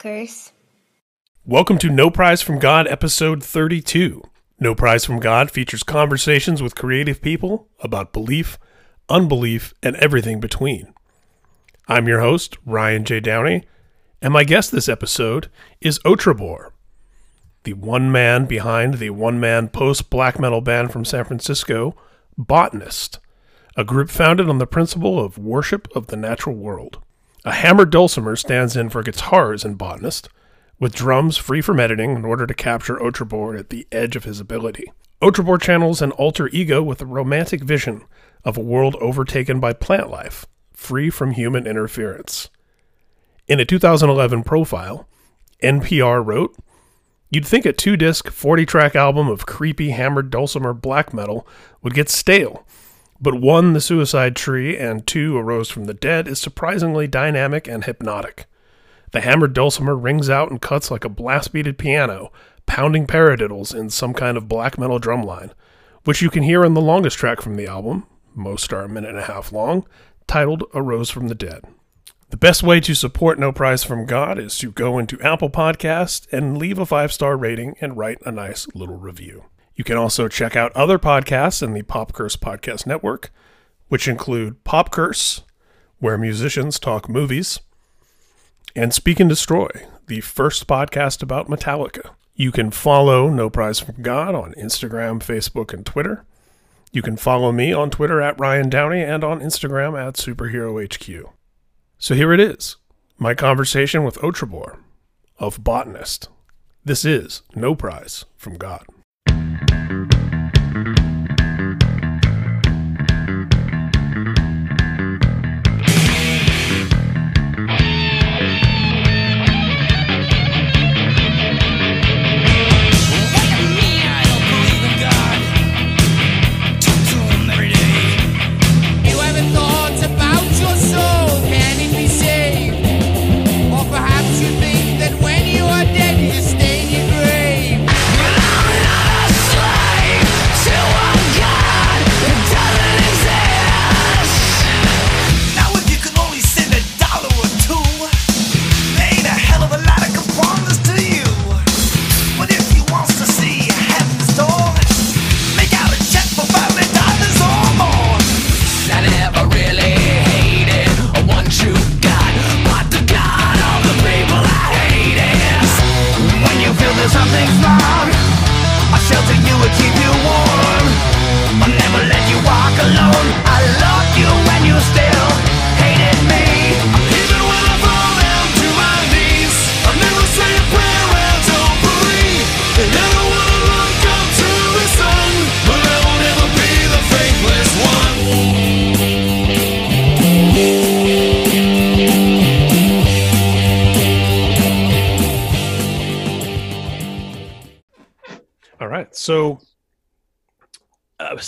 Curse. Welcome to No Prize from God, episode 32. No Prize from God features conversations with creative people about belief, unbelief, and everything between. I'm your host, Ryan J. Downey, and my guest this episode is Otrebor, the one man behind the one man post black metal band from San Francisco, Botanist, a group founded on the principle of worship of the natural world. A hammered dulcimer stands in for guitars and Botanist, with drums free from editing in order to capture Otrebor at the edge of his ability. Otrebor channels an alter ego with a romantic vision of a world overtaken by plant life, free from human interference. In a 2011 profile, NPR wrote, You'd think a two disc, 40 track album of creepy hammered dulcimer black metal would get stale but one, The Suicide Tree, and two, A Rose from the Dead, is surprisingly dynamic and hypnotic. The hammered dulcimer rings out and cuts like a blast beated piano, pounding paradiddles in some kind of black metal drumline, which you can hear in the longest track from the album, most are a minute and a half long, titled A Rose from the Dead. The best way to support No Prize from God is to go into Apple Podcast and leave a five star rating and write a nice little review. You can also check out other podcasts in the Pop Curse Podcast Network, which include Pop Curse, where musicians talk movies, and Speak and Destroy, the first podcast about Metallica. You can follow No Prize from God on Instagram, Facebook, and Twitter. You can follow me on Twitter at Ryan Downey and on Instagram at SuperheroHQ. So here it is my conversation with Otrebor of Botanist. This is No Prize from God.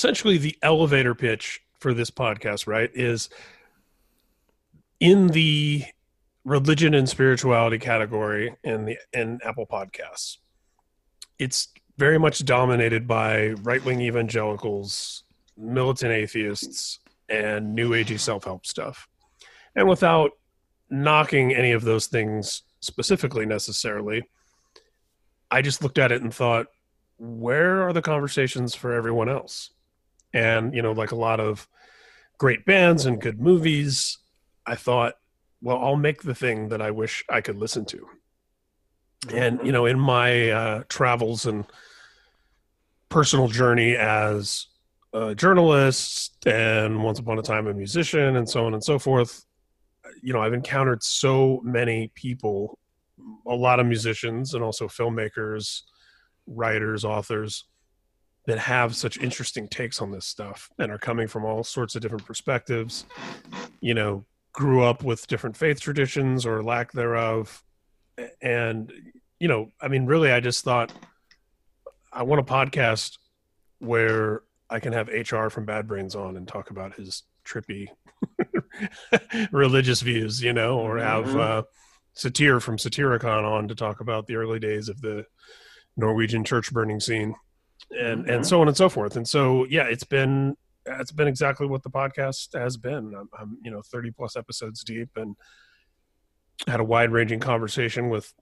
Essentially, the elevator pitch for this podcast, right, is in the religion and spirituality category in the in Apple Podcasts. It's very much dominated by right wing evangelicals, militant atheists, and new agey self help stuff. And without knocking any of those things specifically necessarily, I just looked at it and thought, where are the conversations for everyone else? And, you know, like a lot of great bands and good movies, I thought, well, I'll make the thing that I wish I could listen to. And, you know, in my uh, travels and personal journey as a journalist and once upon a time a musician and so on and so forth, you know, I've encountered so many people, a lot of musicians and also filmmakers writers, authors that have such interesting takes on this stuff and are coming from all sorts of different perspectives. You know, grew up with different faith traditions or lack thereof. And, you know, I mean, really, I just thought I want a podcast where I can have HR from Bad Brains on and talk about his trippy religious views, you know, or have mm-hmm. uh, Satyr from Satyricon on to talk about the early days of the Norwegian church burning scene, and mm-hmm. and so on and so forth. And so yeah, it's been it's been exactly what the podcast has been. I'm, I'm you know 30 plus episodes deep, and had a wide ranging conversation with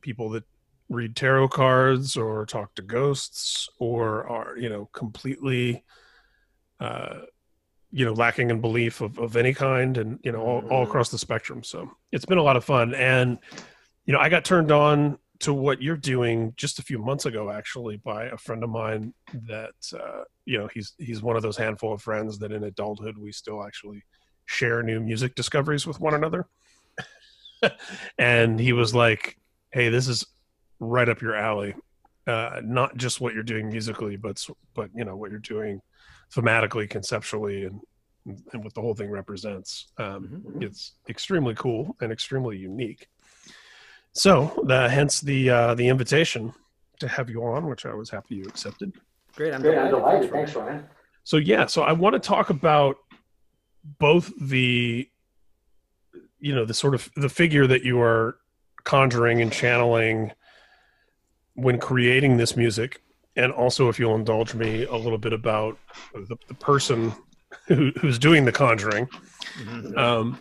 people that read tarot cards or talk to ghosts or are you know completely uh you know lacking in belief of, of any kind and you know all, all Mm-hmm. across the spectrum so it's been a lot of fun and you know i got turned on to what you're doing just a few months ago actually by a friend of mine that uh you know he's he's one of those handful of friends that in adulthood we still actually share new music discoveries with one another. And he was like hey this is right up your alley. Uh not just what you're doing musically but but you know what you're doing thematically conceptually and and what the whole thing represents. Um Mhm. it's extremely cool and extremely unique so the hence the uh the invitation to have you on which i was happy you accepted Great. I'm Great, I'm delighted. delighted. Thanks, Ryan. so yeah, so I want to talk about both the you know the sort of the figure that you are conjuring and channeling when creating this music and also if you'll indulge me a little bit about the, the person who, who's doing the conjuring Mhm. um,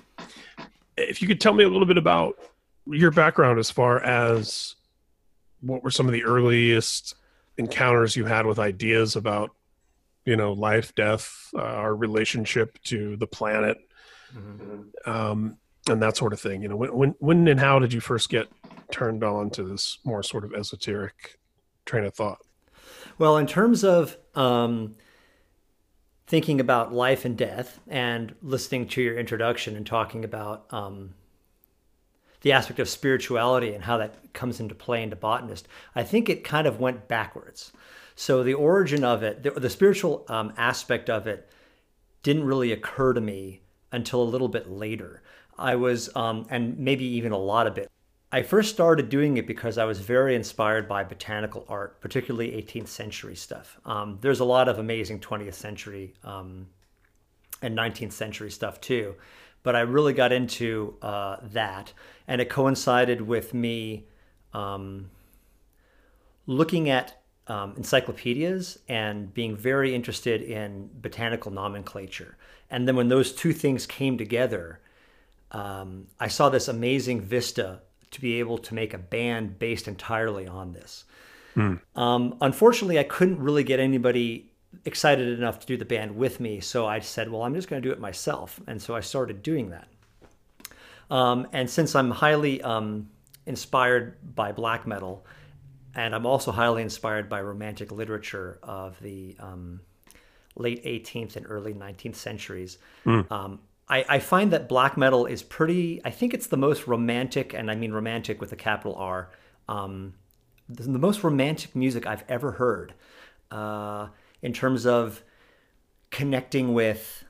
if you could tell me a little bit about your background as far as what were some of the earliest encounters you had with ideas about you know life death uh, our relationship to the planet Mhm. um, and that sort of thing you know when, when when and how did you first get turned on to this more sort of esoteric train of thought Well, in terms of um, thinking about life and death and listening to your introduction and talking about um, the aspect of spirituality and how that comes into play into botanist, I think it kind of went backwards. So the origin of it, the, the spiritual um, aspect of it, didn't really occur to me until a little bit later. I was, um, and maybe even a lot of it. I first started doing it because I was very inspired by botanical art, particularly 18th century stuff. Um, there's a lot of amazing 20th century um, and 19th century stuff too, but I really got into uh, that, and it coincided with me um, looking at um, encyclopedias and being very interested in botanical nomenclature. And then when those two things came together, um, I saw this amazing vista to be able to make a band based entirely on this. Um, unfortunately, I couldn't really get anybody excited enough to do the band with me, so I said, "Well, I'm just going to do it myself," and so I started doing that. Um, and since I'm highly um, inspired by black metal, and I'm also highly inspired by romantic literature of the um, late 18th and early 19th centuries. Um, I, I find that black metal is pretty, I think it's the most romantic, and I mean romantic with a capital R, um, the, the most romantic music I've ever heard uh, in terms of connecting with,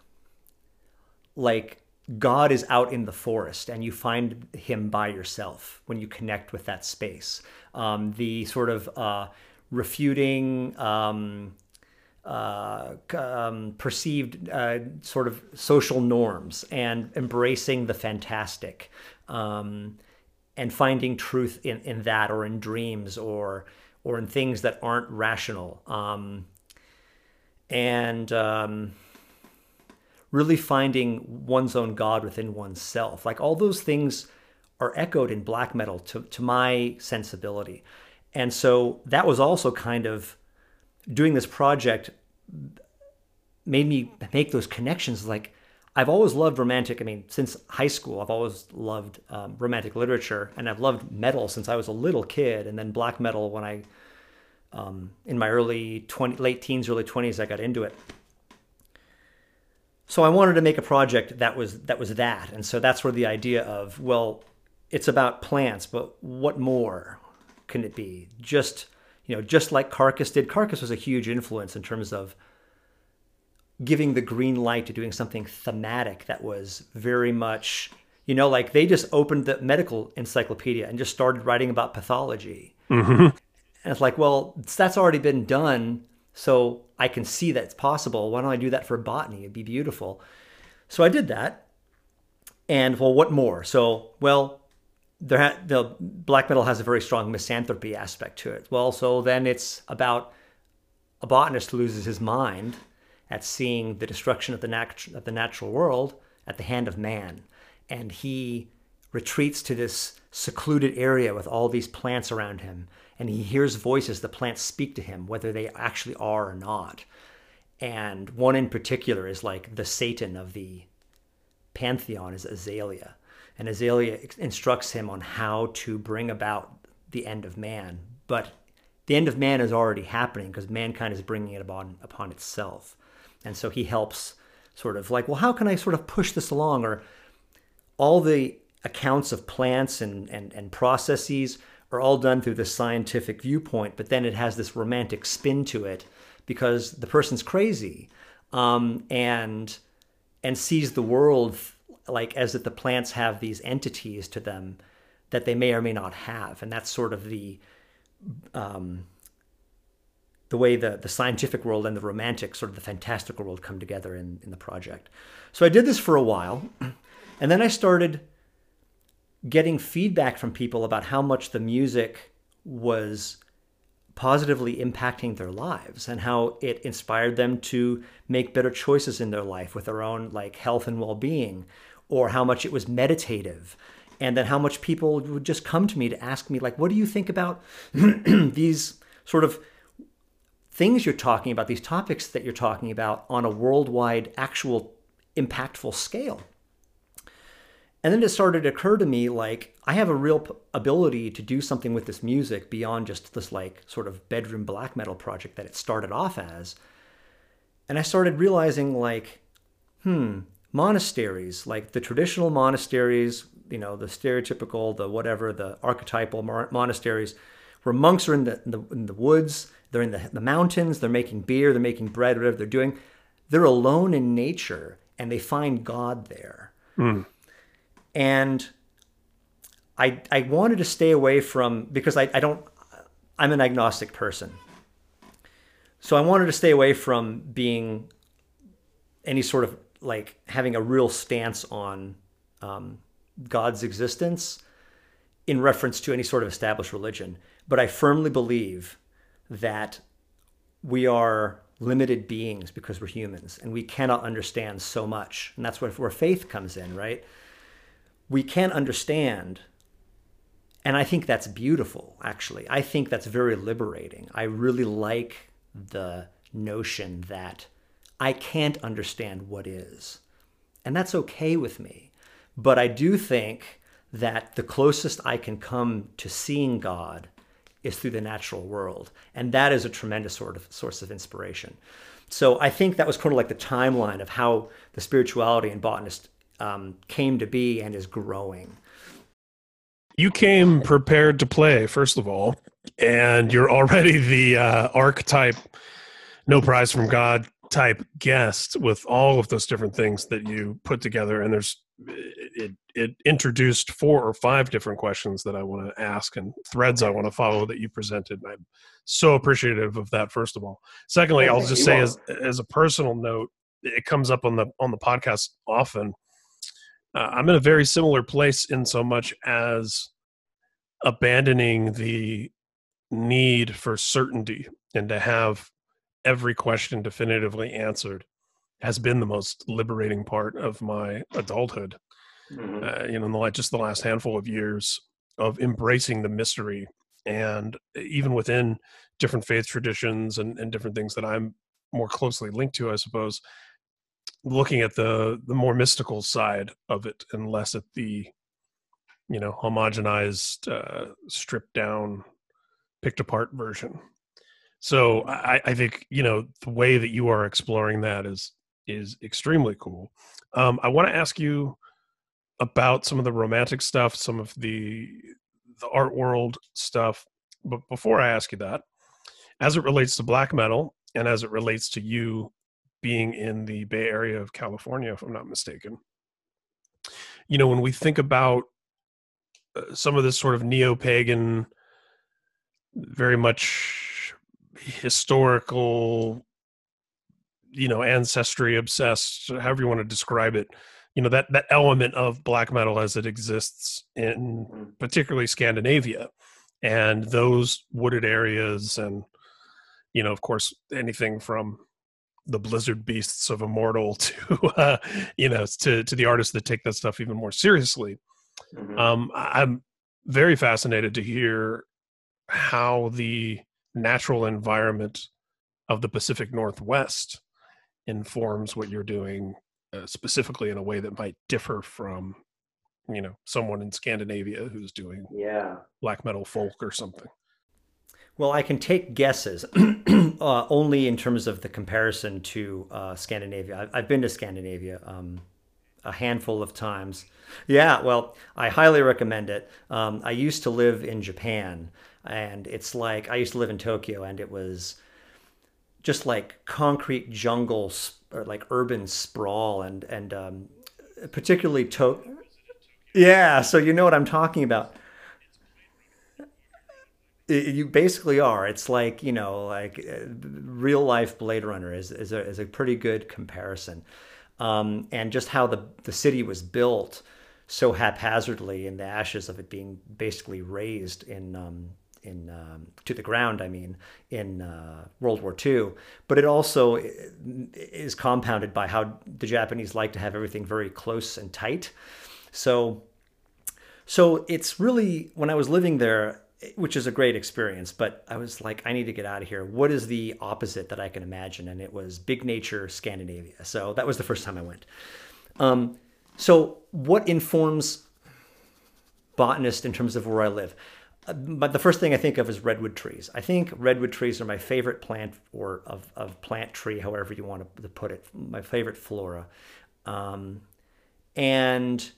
like, God is out in the forest and you find him by yourself when you connect with that space. Um, the sort of uh, refuting, um, uh, um, perceived uh, sort of social norms and embracing the fantastic um, and finding truth in, in that or in dreams or or in things that aren't rational um, and um, really finding one's own God within oneself. Like all those things are echoed in black metal to, to my sensibility. And so that was also kind of doing this project made me make those connections. Like I've always loved romantic. I mean, since high school, I've always loved um, romantic literature, and I've loved metal since I was a little kid. And then black metal when I, um, in my early twenty, late teens, early twenties, I got into it. So I wanted to make a project that was that was that, and so that's where the idea of well, it's about plants, but what more can it be? Just you know, just like Carcass did. Carcass was a huge influence in terms of giving the green light to doing something thematic that was very much, you know, like they just opened the medical encyclopedia and just started writing about pathology. And it's like, well, that's already been done. So I can see that it's possible. Why don't I do that for botany? It'd be beautiful. So I did that. And well, what more? So, well, there ha- the black metal has a very strong misanthropy aspect to it. Well, so then it's about a botanist who loses his mind at seeing the destruction of the, nat- of the natural world at the hand of man. And he retreats to this secluded area with all these plants around him and he hears voices the plants speak to him whether they actually are or not. And one in particular is like the satan of the pantheon is azalea. And azalea instructs him on how to bring about the end of man. But the end of man is already happening because mankind is bringing it upon upon itself. And so he helps sort of like well how can i sort of push this along? Or all the accounts of plants and, and, and processes are all done through the scientific viewpoint, but then it has this romantic spin to it because the person's crazy um, and and sees the world like as if the plants have these entities to them that they may or may not have, and that's sort of the um, the way the, the scientific world and the romantic, sort of the fantastical world, come together in, in the project. So I did this for a while, and then I started getting feedback from people about how much the music was positively impacting their lives and how it inspired them to make better choices in their life with their own like health and well-being or how much it was meditative and then how much people would just come to me to ask me like what do you think about these sort of things you're talking about these topics that you're talking about on a worldwide actual impactful scale and then it started to occur to me like I have a real p- ability to do something with this music beyond just this like sort of bedroom black metal project that it started off as. And I started realizing like, hmm, monasteries, like the traditional monasteries, you know, the stereotypical, the whatever, the archetypal monasteries, where monks are in the, in the, in the woods, they're in the, the mountains, they're making beer, they're making bread, whatever they're doing. They're alone in nature and they find God there. Mm and I I wanted to stay away from because I, I don't I'm an agnostic person. So I wanted to stay away from being any sort of like having a real stance on um, God's existence in reference to any sort of established religion. But I firmly believe that we are limited beings because we're humans and we cannot understand so much. And that's where, where faith comes in, right? We can't understand and I think that's beautiful, actually. I think that's very liberating. I really like the notion that I can't understand what is. And that's okay with me. But I do think that the closest I can come to seeing God is through the natural world. And that is a tremendous sort of source of inspiration. So I think that was kind of like the timeline of how the spirituality and botanist um, came to be and is growing. You came prepared to play, first of all, and you're already the uh, archetype, no prize from God type guest with all of those different things that you put together. And there's it, it introduced four or five different questions that I want to ask and threads I want to follow that you presented. And I'm so appreciative of that. First of all, secondly, I'll just say as as a personal note, it comes up on the on the podcast often uh, I'm in a very similar place in so much as abandoning the need for certainty and to have every question definitively answered has been the most liberating part of my adulthood. Mm-hmm. Uh, you know, in the just the last handful of years of embracing the mystery, and even within different faith traditions and, and different things that I'm more closely linked to, I suppose, looking at the the more mystical side of it and less at the you know homogenized uh, stripped down picked apart version. So I, I think you know the way that you are exploring that is is extremely cool. Um, i want to ask you about some of the romantic stuff some of the the art world stuff but before i ask you that as it relates to black metal and as it relates to you being in the Bay Area of California, if I'm not mistaken. You know, when we think about uh, some of this sort of neo pagan, very much historical, you know, ancestry obsessed, however you want to describe it, you know, that, that element of black metal as it exists in mm-hmm. particularly Scandinavia and those wooded areas and, you know, of course, anything from the blizzard beasts of immortal to uh, you know to to the artists that take that stuff even more seriously Mm-hmm. Um, I'm very fascinated to hear how the natural environment of the Pacific Northwest informs what you're doing uh, specifically in a way that might differ from you know someone in Scandinavia who's doing yeah black metal folk or something. Well, I can take guesses uh, only in terms of the comparison to uh, Scandinavia. I've, been to Scandinavia um, a handful of times. Yeah, well, I highly recommend it. Um, I used to live in Japan, and it's like I used to live in Tokyo, and it was just like concrete jungle or like urban sprawl, and and um, particularly Tokyo. Yeah, so you know what I'm talking about you basically are. It's like you know, like uh, real life Blade Runner is is a, is a pretty good comparison, um, and just how the the city was built so haphazardly in the ashes of it being basically razed in um, in um, to the ground. I mean, in uh, World War II, but it also is compounded by how the Japanese like to have everything very close and tight. So, so it's really when I was living there which is a great experience. But I was like, I need to get out of here. What is the opposite that I can imagine? And it was big nature Scandinavia. So that was the first time I went. Um, so what informs botanist in terms of where I live? Uh, but the first thing I think of is redwood trees. I think redwood trees are my favorite plant or of, of plant tree, however you want to put it, my favorite flora. Um, and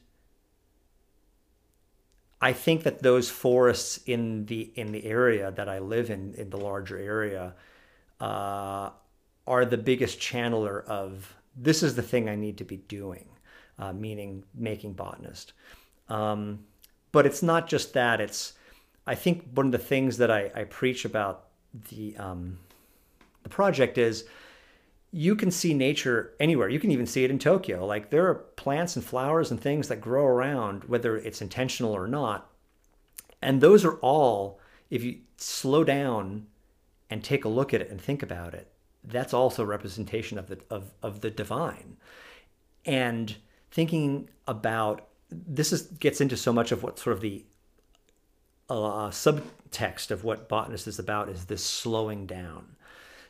I think that those forests in the in the area that I live in, in the larger area, uh, are the biggest channeler of this is the thing I need to be doing, uh, meaning making botanist. Um, but it's not just that. It's I think one of the things that I, I preach about the um, the project is you can see nature anywhere. You can even see it in Tokyo. Like there are plants and flowers and things that grow around, whether it's intentional or not. And those are all, if you slow down and take a look at it and think about it, that's also representation of the of, of the divine. And thinking about this is gets into so much of what sort of the uh, subtext of what botanist is about is this slowing down,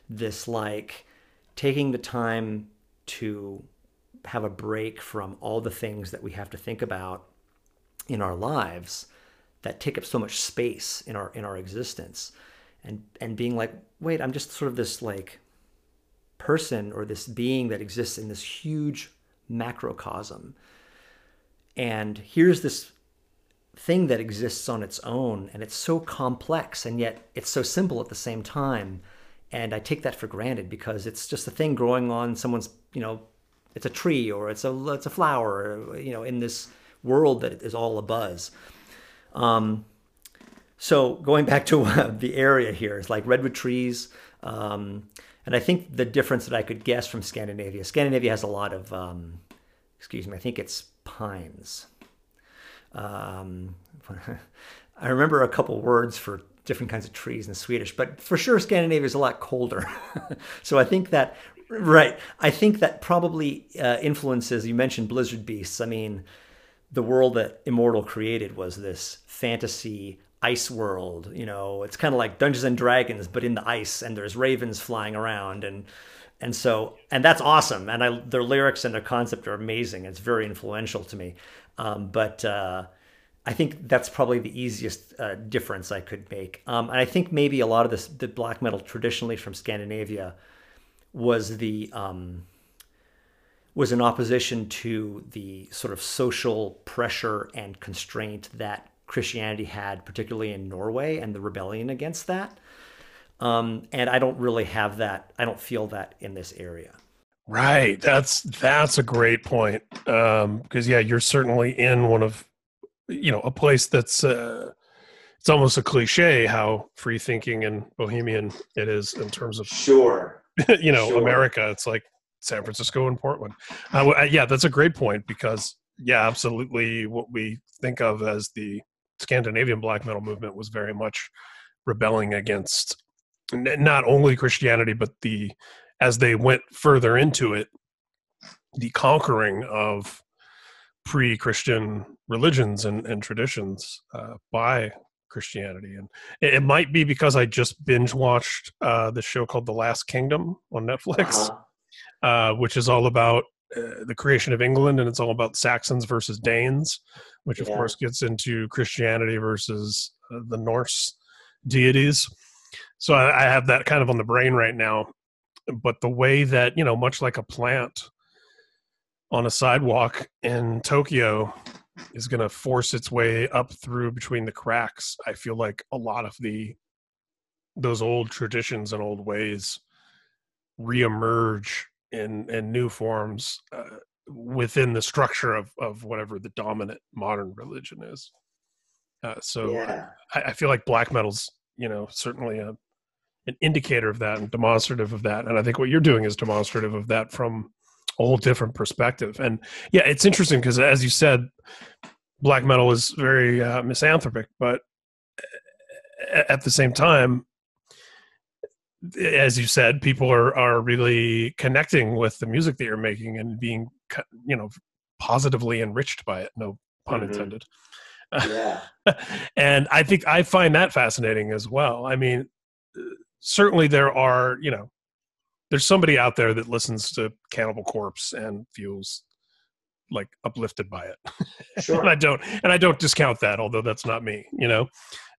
this like taking the time to have a break from all the things that we have to think about in our lives that take up so much space in our in our existence. And and being like wait i'm just sort of this like person or this being that exists in this huge macrocosm. And here's this thing that exists on its own and it's so complex and yet it's so simple at the same time and I take that for granted because it's just a thing growing on someone's, you know, it's a tree or it's a it's a flower, you know, in this world that is all a buzz. Um, so going back to the area here, it's like redwood trees, um, and I think the difference that I could guess from Scandinavia, Scandinavia has a lot of, um, excuse me, I think it's pines. Um, I remember a couple words for different kinds of trees in Swedish, but for sure Scandinavia is a lot colder. so I think that, right, I think that probably uh, influences, you mentioned blizzard beasts. I mean, the world that Immortal created was this fantasy ice world. You know, it's kind of like Dungeons and Dragons, but in the ice, and there's ravens flying around, and and so and that's awesome. And I, their lyrics and their concept are amazing. It's very influential to me. Um, but uh, I think that's probably the easiest uh, difference I could make. Um, and I think maybe a lot of this, the black metal traditionally from Scandinavia was the um, was in opposition to the sort of social pressure and constraint that Christianity had, particularly in Norway, and the rebellion against that. Um, and I don't really have that. I don't feel that in this area. Right. That's that's a great point. Because um, yeah, you're certainly in one of you know a place that's uh, it's almost a cliche how free thinking and bohemian it is in terms of sure. you know sure. america. It's like san francisco and portland. Uh, yeah that's a great point because yeah absolutely what we think of as the scandinavian black metal movement was very much rebelling against not only christianity but the as they went further into it the conquering of pre-christian religions and, and traditions uh, by Christianity. And it, might be because I just binge watched uh, the show called The Last Kingdom on Netflix, uh-huh. uh, which is all about uh, the creation of England and it's all about Saxons versus Danes, which of yeah. course gets into Christianity versus uh, the Norse deities. So I, I have that kind of on the brain right now. But the way that, you know, much like a plant on a sidewalk in Tokyo is going to force its way up through between the cracks. I feel like a lot of the those old traditions and old ways reemerge in in new forms uh, within the structure of of whatever the dominant modern religion is. Uh, so yeah. I, I, feel like black metal's you know certainly a an indicator of that and demonstrative of that, and I think what you're doing is demonstrative of that from whole different perspective. And yeah, it's interesting because as you said, black metal is very uh, misanthropic, but at the same time, as you said, people are are really connecting with the music that you're making and being, you know, positively enriched by it. No pun mm-hmm. intended. Yeah. and I think I find that fascinating as well. I mean, certainly there are, you know, there's somebody out there that listens to Cannibal Corpse and feels like uplifted by it. Sure. and I don't and I don't discount that, although that's not me, you know.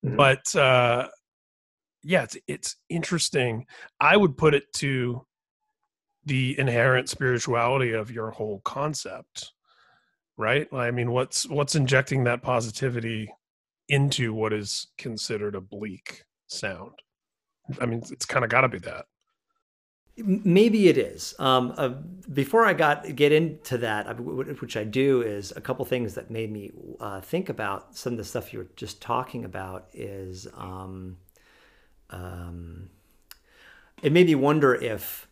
Mm-hmm. But uh yeah, it's it's interesting. I would put it to the inherent spirituality of your whole concept. Right? I mean, what's what's injecting that positivity into what is considered a bleak sound? I mean, it's kind of got to be that. Maybe it is. Um, uh, before I got get into that, which I do, is a couple things that made me uh, think about some of the stuff you were just talking about. Is um, um, it made me wonder if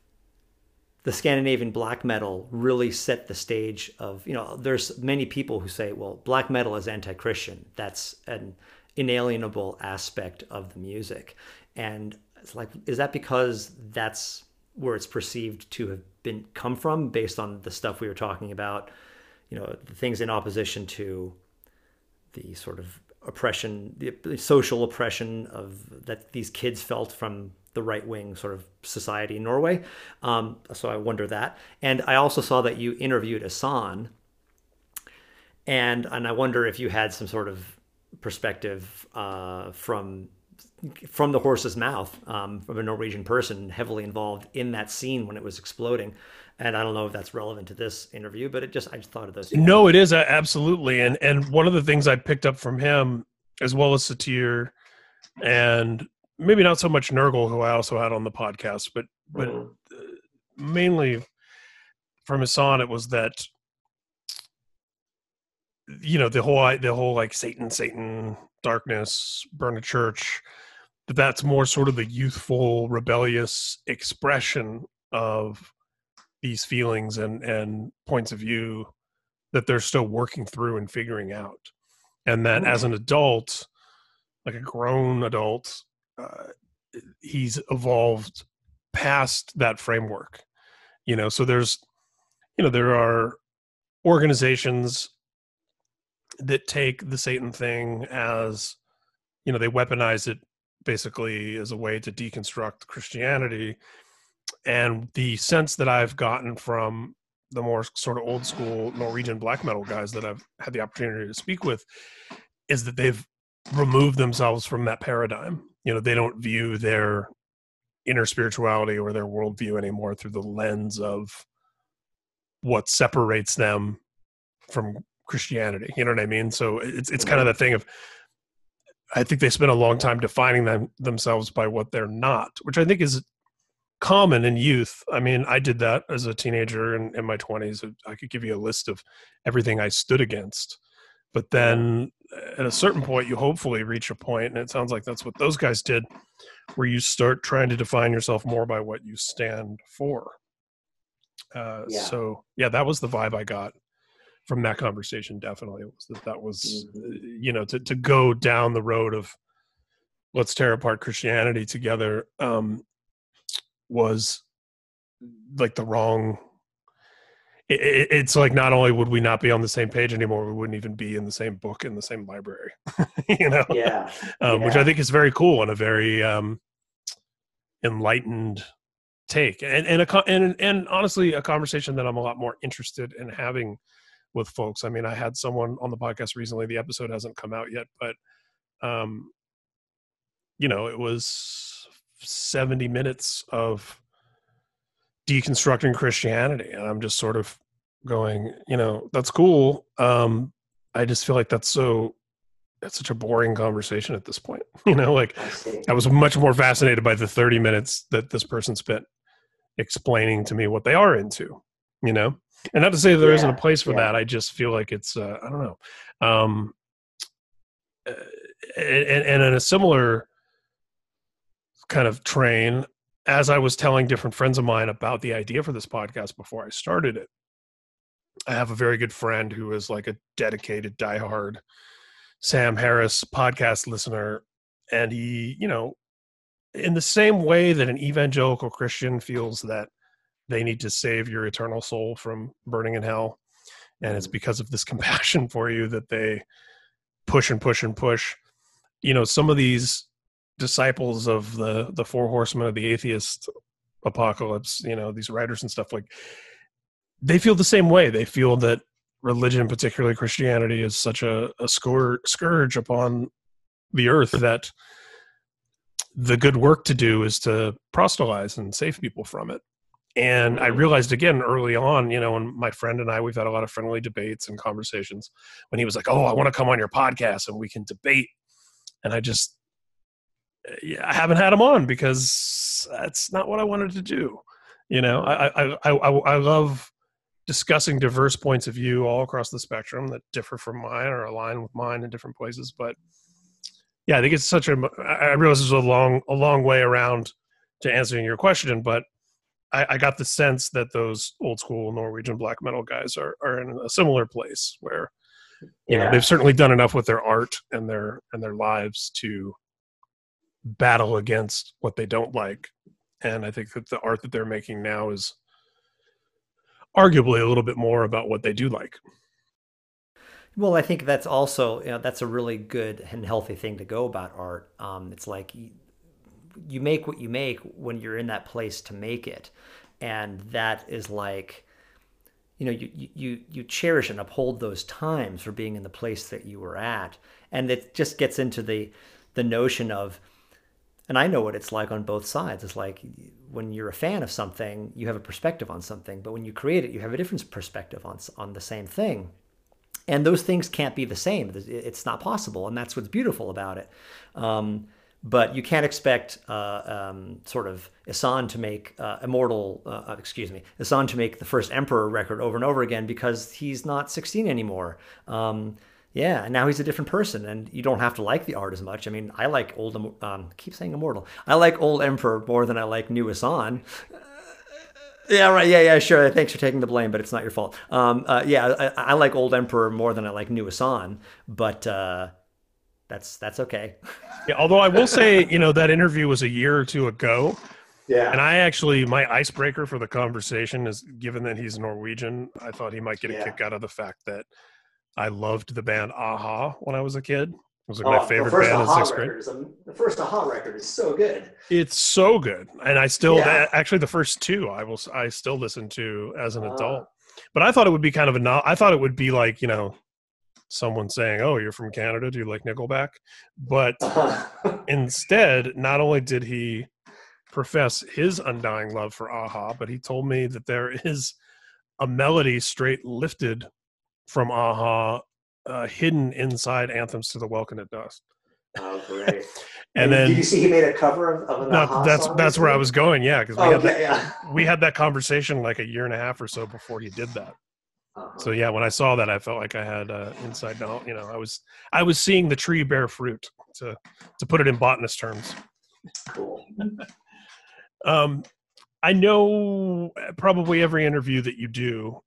the Scandinavian black metal really set the stage of you know. There's many people who say, well, black metal is anti-Christian. That's an inalienable aspect of the music, and it's like, is that because that's where it's perceived to have been come from based on the stuff we were talking about you know the things in opposition to the sort of oppression the social oppression of that these kids felt from the right wing sort of society in Norway. Um, so I wonder that. And I also saw that you interviewed Ihsahn and and I wonder if you had some sort of perspective uh, from from the horse's mouth um, from a Norwegian person heavily involved in that scene when it was exploding. And I don't know if that's relevant to this interview, but it just I just thought of those. No, it is uh, absolutely. And and one of the things I picked up from him, as well as Satyr, and maybe not so much Nergal, who I also had on the podcast, but but mm-hmm. mainly from Ihsahn, it was that you know the whole the whole like Satan, Satan, darkness, burn a church that that's more sort of the youthful rebellious expression of these feelings and and points of view that they're still working through and figuring out. And that as an adult like a grown adult uh, he's evolved past that framework you know? So there's you know there are organizations that take the satan thing as you know they weaponize it basically as a way to deconstruct Christianity. And the sense that I've gotten from the more sort of old school Norwegian black metal guys that I've had the opportunity to speak with is that they've removed themselves from that paradigm. You know, they don't view their inner spirituality or their worldview anymore through the lens of what separates them from Christianity. You know what I mean? So it's it's kind of the thing of I think they spend a long time defining them themselves by what they're not, which I think is common in youth. I mean, I did that as a teenager in, in my 20s. I could give you a list of everything I stood against. But then at a certain point, you hopefully reach a point, and it sounds like that's what those guys did, where you start trying to define yourself more by what you stand for. Uh, yeah. So, yeah, that was the vibe I got from that conversation definitely was that that was mm-hmm. you know to to go down the road of let's tear apart christianity together um was like the wrong it, it, it's like not only would we not be on the same page anymore, we wouldn't even be in the same book in the same library. you know, yeah. Um, yeah. which I think is very cool and a very um, enlightened take, and and a and and honestly, a conversation that I'm a lot more interested in having with folks. I mean, I had someone on the podcast recently. The episode hasn't come out yet, but um, you know, it was 70 minutes of deconstructing Christianity. And I'm just sort of going, you know, that's cool. Um, I just feel like that's so that's such a boring conversation at this point. You know, like I, I was much more fascinated by the 30 minutes that this person spent explaining to me what they are into, you know? And not to say there yeah, not a place for yeah. that. I just feel like it's uh, I don't know. Um uh, and, and in a similar kind of train as I was telling different friends of mine about the idea for this podcast before I started it, I have a very good friend who is like a dedicated, diehard Sam Harris podcast listener. And he, you know, in the same way that an evangelical Christian feels that they need to save your eternal soul from burning in hell, and it's mm-hmm. because of this compassion for you that they push and push and push. You know, some of these disciples of the the four horsemen of the atheist apocalypse you know these writers and stuff like they feel the same way. They feel that religion particularly christianity is such a, a scourge, scourge upon the earth that the good work to do is to proselytize and save people from it and i realized again early on you know when my friend and i we've had a lot of friendly debates and conversations when he was like oh i want to come on your podcast and we can debate and i just yeah, I haven't had him on because that's not what I wanted to do. You know, I I I, I love discussing diverse points of view all across the spectrum that differ from mine or align with mine in different places. But yeah, I think it's such a. I realize this is a long a long way around to answering your question, but I, I got the sense that those old school Norwegian black metal guys are are in a similar place where you yeah. know they've certainly done enough with their art and their and their lives to battle against what they don't like. And I think that the art that they're making now is arguably a little bit more about what they do like. Well, I think that's also you know, that's a really good and healthy thing to go about art. Um, it's like you, make what you make when you're in that place to make it, and that is like, you know, you you you cherish and uphold those times for being in the place that you were at, and it just gets into the the notion of and I know what it's like on both sides. It's like when you're a fan of something, you have a perspective on something, but when you create it, you have a different perspective on on the same thing. And those things can't be the same. It's not possible, and that's what's beautiful about it. Um, but you can't expect uh, um, sort of Ihsahn to make uh, Immortal, uh, excuse me, Ihsahn to make the first Emperor record over and over again because he's not 16 anymore. Um, yeah, and now he's a different person, and you don't have to like the art as much. I mean, I like old, um, keep saying immortal. I like old Emperor more than I like new Ihsahn. Uh, yeah, right. Yeah, yeah, sure. Thanks for taking the blame, but it's not your fault. Um, uh, yeah, I, I, like old Emperor more than I like new Ihsahn, but uh, that's that's okay. yeah, although I will say, you know, that interview was a year or two ago. Yeah. And I actually, my icebreaker for the conversation is given that he's Norwegian, I thought he might get a Yeah. kick out of the fact that I loved the band Aha when I was a kid. It was like Oh, my favorite band in sixth grade. is the first Aha record is so good. It's so good, and I still Yeah. actually the first two I will I still listen to as an Ah. adult. But I thought it would be kind of a no- I thought it would be like you know someone saying, "Oh, you're from Canada? Do you like Nickelback?" But instead, not only did he profess his undying love for Aha, but he told me that there is a melody straight lifted from Aha, uh, hidden inside Anthems to the Welkin at Dusk. oh, great. And then did you see he made a cover of, of an no, Aha that's song that's where I was going. Yeah, because we Oh, had that yeah. we had that conversation like a year and a half or so before he did that. Uh-huh. So yeah, when I saw that, I felt like I had uh, inside knowledge. You know, I was I was seeing the tree bear fruit. To to put it in botanist terms. cool. Um, I know probably every interview that you do,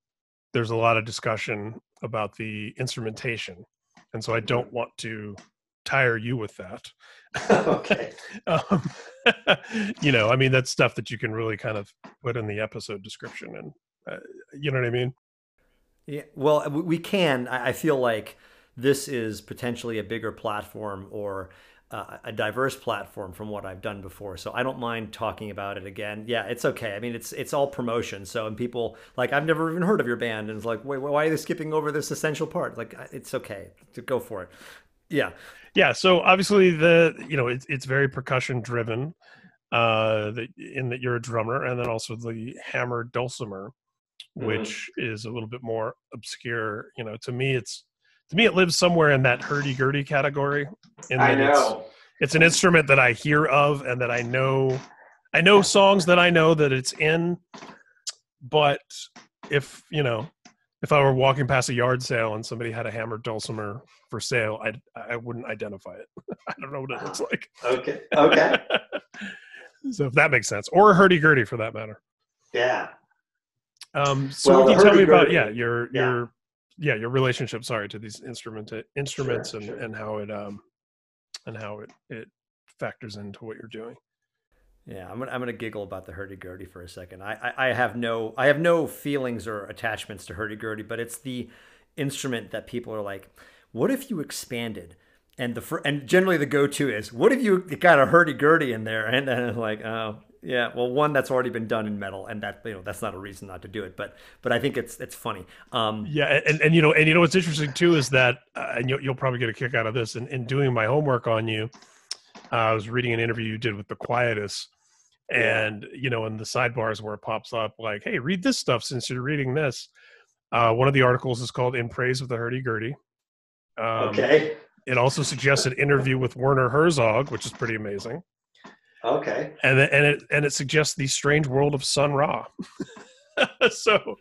there's a lot of discussion about the instrumentation, and so I don't want to tire you with that. okay. Um, you know, I mean, that's stuff that you can really kind of put in the episode description, and uh, you know what I mean. Yeah, well, we can. I feel like this is potentially a bigger platform or uh, a diverse platform from what I've done before. So I don't mind talking about it again. Yeah, it's okay. I mean, it's it's all promotion. So and people like I've never even heard of your band, and it's like, wait, why are they skipping over this essential part? Like, it's okay to go for it. Yeah, yeah. So obviously the you know it's it's very percussion driven. Uh, that in that you're a drummer, and then also the hammer dulcimer, mm-hmm. which is a little bit more obscure. You know, to me, it's to me it lives somewhere in that hurdy gurdy category. In I know. It's, it's an instrument that I hear of and that I know. I know songs that I know that it's in, but if you know, if I were walking past a yard sale and somebody had a hammered dulcimer for sale, I I wouldn't identify it. I don't know what it looks like. Okay. Okay. so if that makes sense, or a hurdy gurdy for that matter. Yeah. Um. So well, can you tell me about yeah your yeah. your yeah your relationship sorry to these instrument instruments sure, and sure. and how it um and how it it factors into what you're doing yeah i'm gonna, I'm gonna giggle about the hurdy-gurdy for a second I, I i have no i have no feelings or attachments to hurdy-gurdy but it's the instrument that people are like what if you expanded and the and generally the go-to is what if you got a hurdy-gurdy in there and then like oh yeah, well, one that's already been done in metal, and that you know that's not a reason not to do it. But but I think it's it's funny. Um, yeah, and, and you know and you know what's interesting too is that uh, and you'll, you'll probably get a kick out of this. In, in doing my homework on you, uh, I was reading an interview you did with the Quietus, and yeah. you know in the sidebars where it pops up like, hey, read this stuff since you're reading this. Uh, one of the articles is called "In Praise of the Hurdy Gurdy." Um, okay. It also suggests an interview with Werner Herzog, which is pretty amazing. Okay. And and it and it suggests the strange world of Sun Ra. so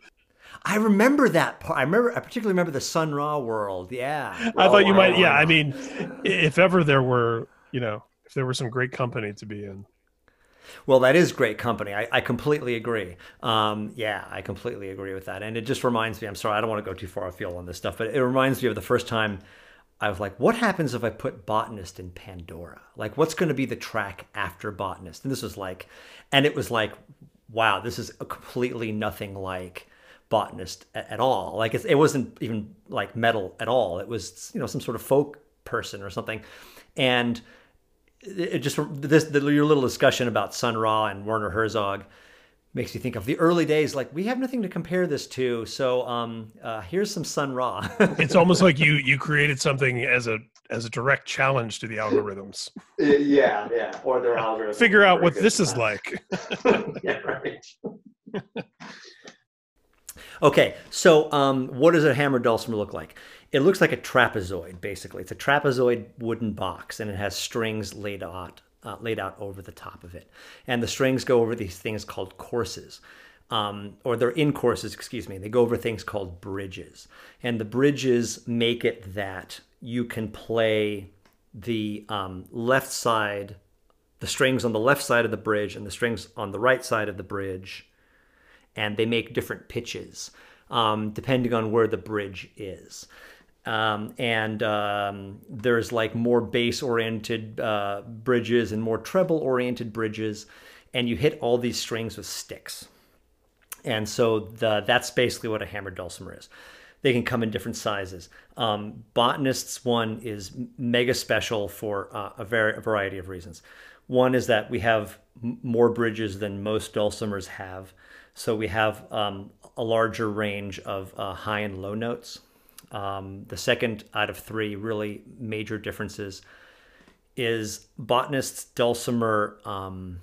I remember that part. I remember I particularly remember the Sun Ra world. Yeah. I thought you might yeah, I mean if ever there were, you know, if there were some great company to be in. Well, that is great company. I, I completely agree. Um, yeah, I completely agree with that. And it just reminds me, I'm sorry, I don't want to go too far afield on this stuff, but it reminds me of the first time I was like, what happens if I put Botanist in Pandora? Like, what's going to be the track after Botanist? And this was like, and it was like, wow, this is completely nothing like Botanist at, at all. Like, it, it wasn't even like metal at all. It was, you know, some sort of folk person or something. And it just, this, the, your little discussion about Sun Ra and Werner Herzog makes you think of the early days like we have nothing to compare this to so um uh, here's some sun ra. It's almost like you you created something as a as a direct challenge to the algorithms. Yeah yeah or their algorithms. Figure out what this is like. Yeah right. Okay so um what does a hammer dulcimer look like? It looks like a trapezoid basically. It's a trapezoid wooden box and it has strings laid out uh, laid out over the top of it. And the strings go over these things called courses. Um, or they're in courses, excuse me. They go over things called bridges. And the bridges make it that you can play the um, left side, the strings on the left side of the bridge and the strings on the right side of the bridge. And they make different pitches um, depending on where the bridge is. Um, and um, there's like more bass oriented uh, bridges and more treble oriented bridges and you hit all these strings with sticks. And so the, that's basically what a hammered dulcimer is. They can come in different sizes. Um, botanist's one is mega special for uh, a, very, a variety of reasons. One is that we have more bridges than most dulcimers have. So we have um, a larger range of uh, high and low notes um, the second out of three really major differences is botanist's dulcimer um,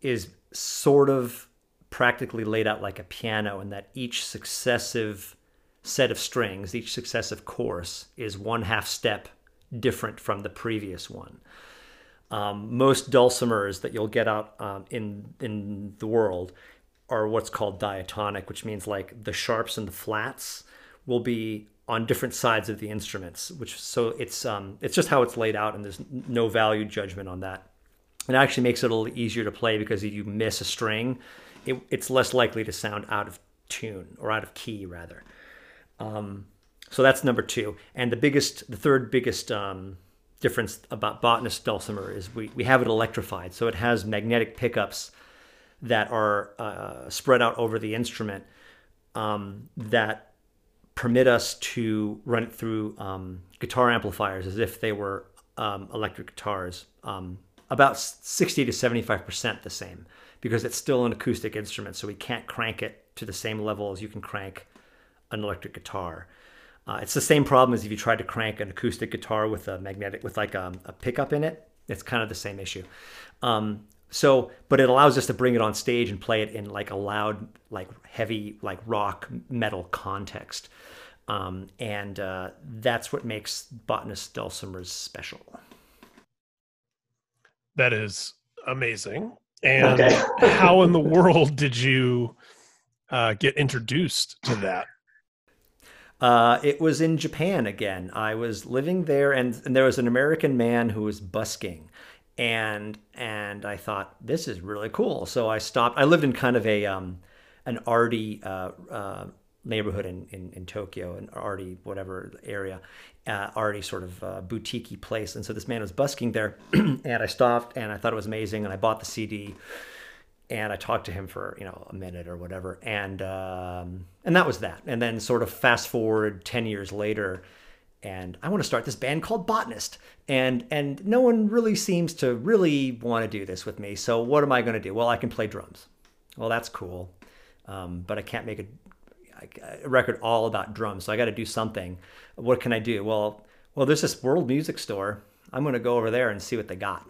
is sort of practically laid out like a piano in that each successive set of strings, each successive course is one half step different from the previous one. Um, most dulcimers that you'll get out um, in in the world are what's called diatonic, which means like the sharps and the flats will be on different sides of the instruments, which so it's um, it's just how it's laid out, and there's no value judgment on that. It actually makes it a little easier to play because if you miss a string, it, it's less likely to sound out of tune or out of key rather. Um, so that's number two, and the biggest, the third biggest um, difference about botanist dulcimer is we we have it electrified, so it has magnetic pickups that are uh, spread out over the instrument um, that permit us to run it through um, guitar amplifiers as if they were um, electric guitars. Um, about 60 to 75% the same because it's still an acoustic instrument, so we can't crank it to the same level as you can crank an electric guitar. Uh, it's the same problem as if you tried to crank an acoustic guitar with a magnetic, with like a, um, a pickup in it. It's kind of the same issue. So, but it allows us to bring it on stage and play it in like a loud, like heavy, like rock metal context. Um, and uh, that's what makes botanist dulcimers special. That is amazing. And okay. how in the world did you uh, get introduced to that? Uh, it was in Japan again. I was living there, and, and there was an American man who was busking, and and I thought this is really cool. So I stopped. I lived in kind of a um, an arty uh, uh, neighborhood in, in, in Tokyo, an arty whatever area, uh, arty sort of uh, boutiquey place. And so this man was busking there, and I stopped and I thought it was amazing, and I bought the CD, and I talked to him for you know a minute or whatever, and um, and that was that. And then sort of fast forward ten years later. And I want to start this band called Botanist, and and no one really seems to really want to do this with me. So what am I going to do? Well, I can play drums. Well, that's cool, um, but I can't make a a record all about drums. So I got to do something. What can I do? Well, well, there's this world music store. I'm going to go over there and see what they got.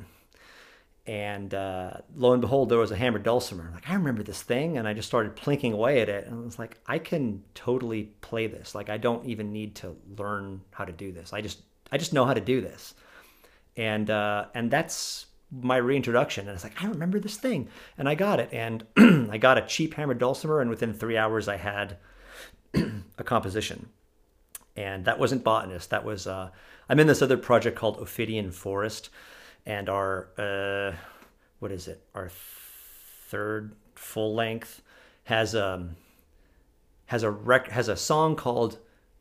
And uh, lo and behold, there was a hammered dulcimer. Like I remember this thing, and I just started plinking away at it, and I was like, I can totally play this. Like I don't even need to learn how to do this. I just I just know how to do this, and uh, and that's my reintroduction. And it's like I remember this thing, and I got it, and I got a cheap hammered dulcimer, and within three hours I had a composition. And that wasn't botanist. That was uh, I'm in this other project called Ophidian Forest, and our uh, what is it? Our third full length has um has a rec- has a song called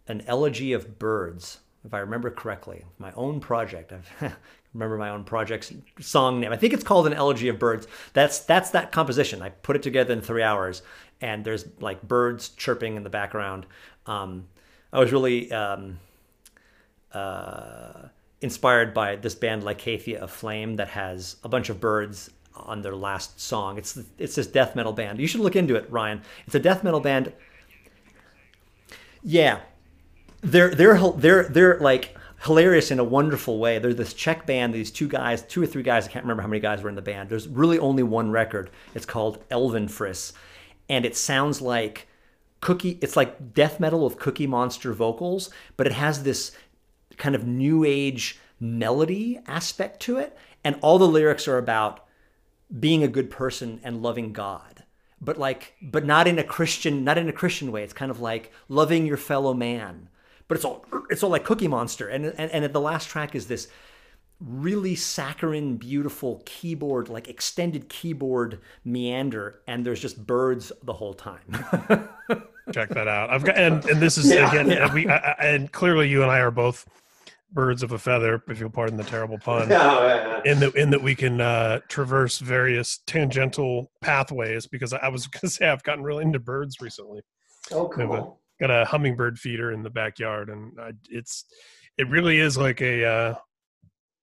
"An Elegy of Birds." If I remember correctly, my own project. I remember my own project's song name. I think it's called "An Elegy of Birds." That's that's that composition. I put it together in three hours, and there's like birds chirping in the background. Um, I was really um, uh, inspired by this band Lykathea Aflame that has a bunch of birds on their last song. It's it's this death metal band. You should look into it, Ryan. It's a death metal band. Yeah, they're they're they're they're like hilarious in a wonderful way. They're this Czech band. These two guys, two or three guys. I can't remember how many guys were in the band. There's really only one record. It's called Elvenefris and it sounds like cookie it's like death metal with cookie monster vocals but it has this kind of new age melody aspect to it. And all the lyrics are about being a good person and loving god. But like but not in a christian not in a christian way. It's kind of like loving your fellow man. But it's all it's all like cookie monster. And and, and the last track is this really saccharine, beautiful keyboard, like extended keyboard meander, and there's just birds the whole time. Check that out. I've got and and this is yeah, again yeah. we I, and clearly you and I are both birds of a feather, if you'll pardon the terrible pun. Yeah, in that in that we can uh, traverse various tangential pathways because I was going to say I've gotten really into birds recently. Oh, cool. Got a, got a hummingbird feeder in the backyard, and I, it's it really is like a uh,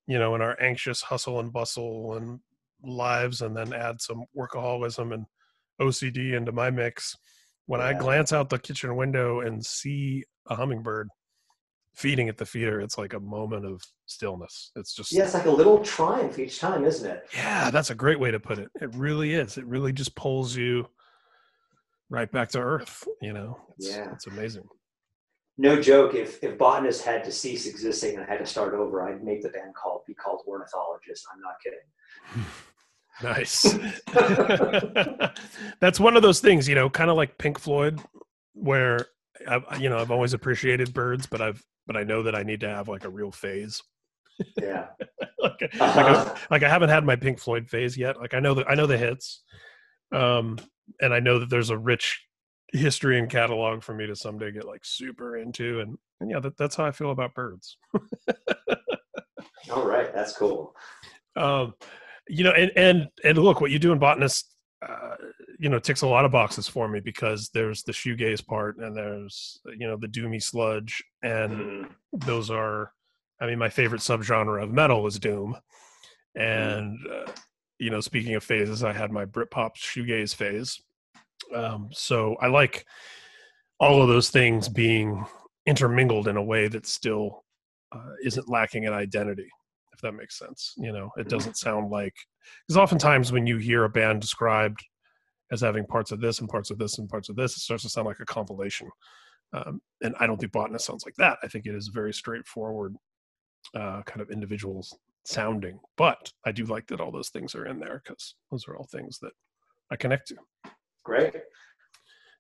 you know, in our anxious hustle and bustle and lives, and then add some workaholism and OCD into my mix. When yeah. I glance out the kitchen window and see a hummingbird feeding at the feeder, it's like a moment of stillness. It's just yeah, it's like a little triumph each time, isn't it? Yeah, that's a great way to put it. It really is. It really just pulls you right back to earth. You know, it's, yeah, it's amazing no joke, if if botanists had to cease existing and I had to start over, I'd make the band called be called ornithologist. I'm not kidding. nice. That's one of those things, you know, kind of like Pink Floyd, where I, you know I've always appreciated birds, but I've but I know that I need to have like a real phase. Yeah. like, uh-huh. like, I, like I haven't had my Pink Floyd phase yet. Like I know that I know the hits, um, and I know that there's a rich history and catalog for me to someday get like super into and, and yeah that, that's how i feel about birds all right that's cool um you know and and and look what you do in botanist uh, you know ticks a lot of boxes for me because there's the shoegaze part and there's you know the doomy sludge and Mhm. those are i mean my favorite subgenre of metal is doom Mm-hmm. and uh, you know speaking of phases i had my britpop shoegaze phase um, so i like all of those things being intermingled in a way that still uh, isn't lacking in identity if that makes sense you know it Mhm. doesn't sound like because oftentimes when you hear a band described as having parts of this and parts of this and parts of this it starts to sound like a compilation um, and i don't think botanist sounds like that i think it is very straightforward uh, kind of individuals sounding but i do like that all those things are in there because those are all things that i connect to Great.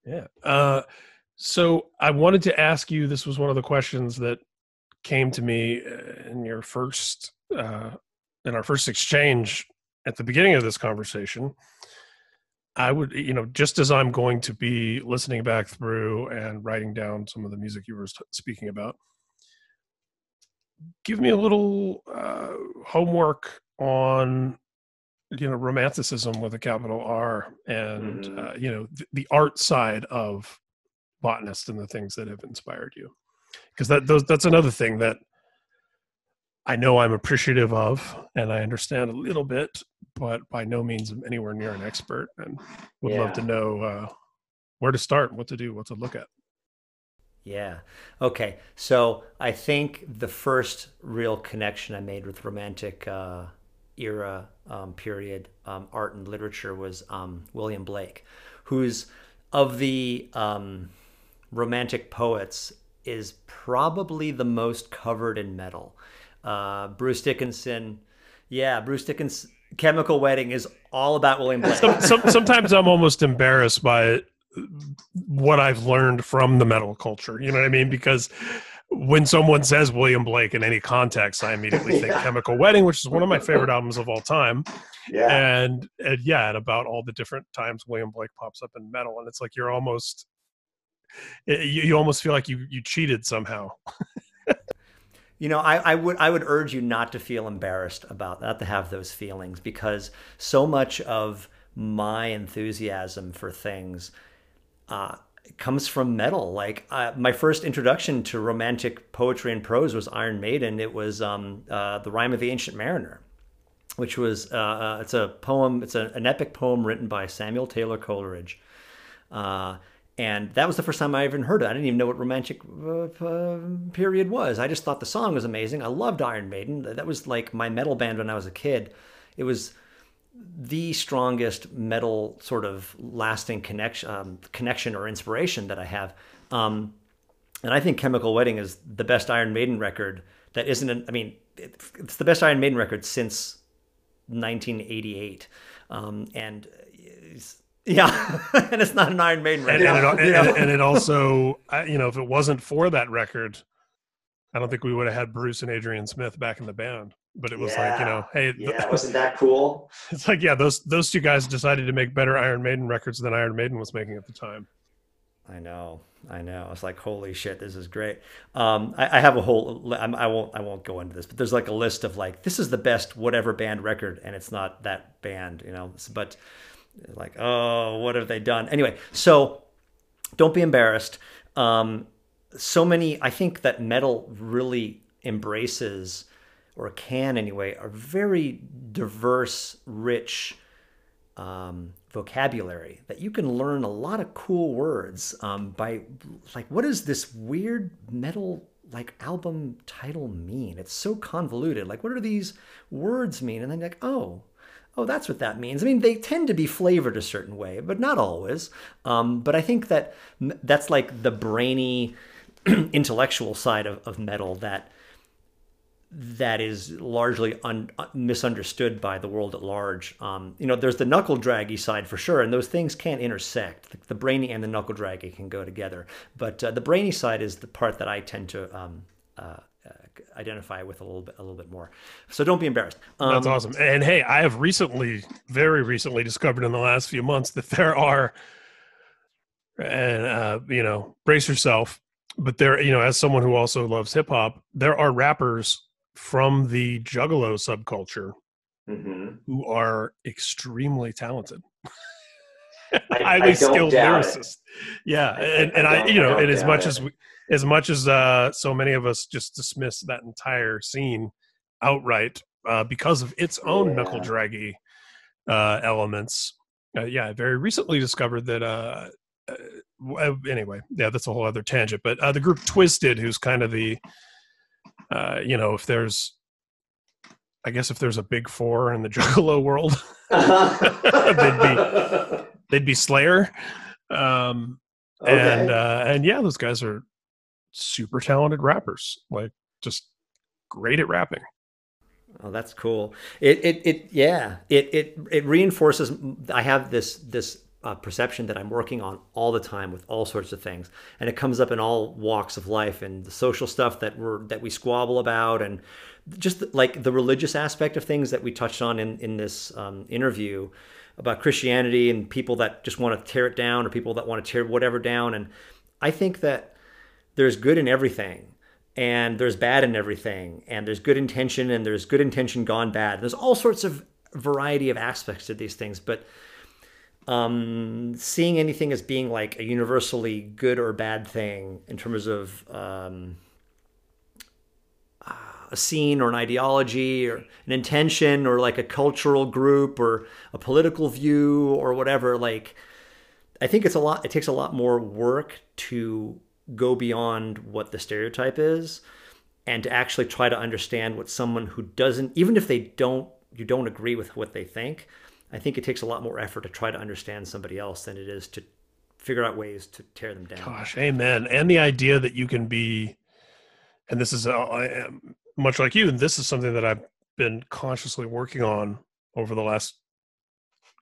yeah. Uh, so I wanted to ask you. This was one of the questions that came to me uh, in your first, uh, in our first exchange at the beginning of this conversation. I would, you know, just as I'm going to be listening back through and writing down some of the music you were speaking about, give me a little uh, homework on you know romanticism with a capital R and Mhm. uh, you know th- the art side of botanist and the things that have inspired you because that those that's another thing that I know I'm appreciative of and I understand a little bit but by no means am anywhere near an expert and would love to know uh, where to start what to do what to look at Yeah. Okay. So I think the first real connection I made with romantic uh, era um, period um, art and literature was um, William Blake, who's of the um, romantic poets is probably the most covered in metal. Uh, Bruce Dickinson, yeah, Bruce Dickinson. Chemical Wedding is all about William Blake. some, some, sometimes I'm almost embarrassed by what I've learned from the metal culture. You know what I mean? Because when someone says William Blake in any context, I immediately think Yeah. Chemical Wedding, which is one of my favorite albums of all time. Yeah. And, and yeah, and about all the different times William Blake pops up in metal, and it's like you're almost you, you almost feel like you you cheated somehow. You know, I, I would I would urge you not to feel embarrassed about not to have those feelings because so much of my enthusiasm for things uh, comes from metal. Like uh, my first introduction to romantic poetry and prose was Iron Maiden. It was um, uh, the Rime of the Ancient Mariner, which was uh, uh, it's a poem. It's a, an epic poem written by Samuel Taylor Coleridge. And that was the first time I even heard it. I didn't even know what romantic uh, uh, period was. I just thought the song was amazing. I loved Iron Maiden. That was like my metal band when I was a kid. It was the strongest metal sort of lasting connection, um, connection or inspiration that I have. Um, and I think Chemical Wedding is the best Iron Maiden record that isn't. An, I mean, it's the best Iron Maiden record since 1988. Um, and yeah, and it's not an Iron Maiden And, record. and, it, and, and it also, I- you know, if it wasn't for that record, I don't think we would have had Bruce and Adrian Smith back in the band. But it was like, you know, hey, th- wasn't that cool? It's like, yeah, those those two guys decided to make better Iron Maiden records than Iron Maiden was making at the time. I know, I know. It's like holy shit, this is great. Um, I, I have a whole. I'm- I won't. I won't go into this, but there's like a list of like this is the best whatever band record, and it's not that band, you know. But like, oh, what have they done? Anyway, so don't be embarrassed. Um, so many. I think that metal really embraces, or can anyway, a very diverse, rich um, vocabulary that you can learn a lot of cool words um, by like what does this weird metal like album title mean it's so convoluted like what do these words mean and then like oh oh that's what that means i mean they tend to be flavored a certain way but not always um, but i think that that's like the brainy intellectual side of, of metal that that is largely un, un- misunderstood by the world at large. Um, you know, there's the knuckle draggy side for sure, and those things can't intersect. The, the brainy and the knuckle draggy can go together, but uh, the brainy side is the part that I tend to um, uh, uh, identify with a little bit, a little bit more. So don't be embarrassed. Um, That's awesome. And hey, I have recently, very recently, discovered in the last few months that there are, and uh, you know, brace yourself. But there, you know, as someone who also loves hip hop, there are rappers from the Juggalo subculture hmm who are extremely talented. highly skilled lyricist. It. Yeah, and, and I, you know, and as much it. as we, as much as uh, so many of us just dismiss that entire scene outright uh, because of its own yeah. knuckle draggy uh, elements. Uh, yeah, I very recently discovered that. Uh, uh, anyway, yeah, that's a whole other tangent. But uh, the group Twiztid, who's kind of the, uh, you know, if there's, I guess if there's a big four in the Juggalo world, they'd be they'd be Slayer, um, okay. and uh, and yeah, those guys are super talented rappers, like just great at rapping. Oh, that's cool. It, it, it, yeah, it, it, it reinforces. I have this, this uh, perception that I'm working on all the time with all sorts of things, and it comes up in all walks of life and the social stuff that we're that we squabble about, and just like the religious aspect of things that we touched on in in this um, interview about Christianity and people that just want to tear it down or people that want to tear whatever down, and I think that there's good in everything and there's bad in everything and there's good intention and there's good intention gone bad. There's all sorts of variety of aspects to these things but um, seeing anything as being like a universally good or bad thing in terms of um, a scene or an ideology or an intention or like a cultural group or a political view or whatever like i think it's a lot it takes a lot more work to go beyond what the stereotype is and to actually try to understand what someone who doesn't even if they don't you don't agree with what they think i think it takes a lot more effort to try to understand somebody else than it is to figure out ways to tear them down. Gosh amen. And the idea that you can be and this is uh, much like you and this is something that i've been consciously working on over the last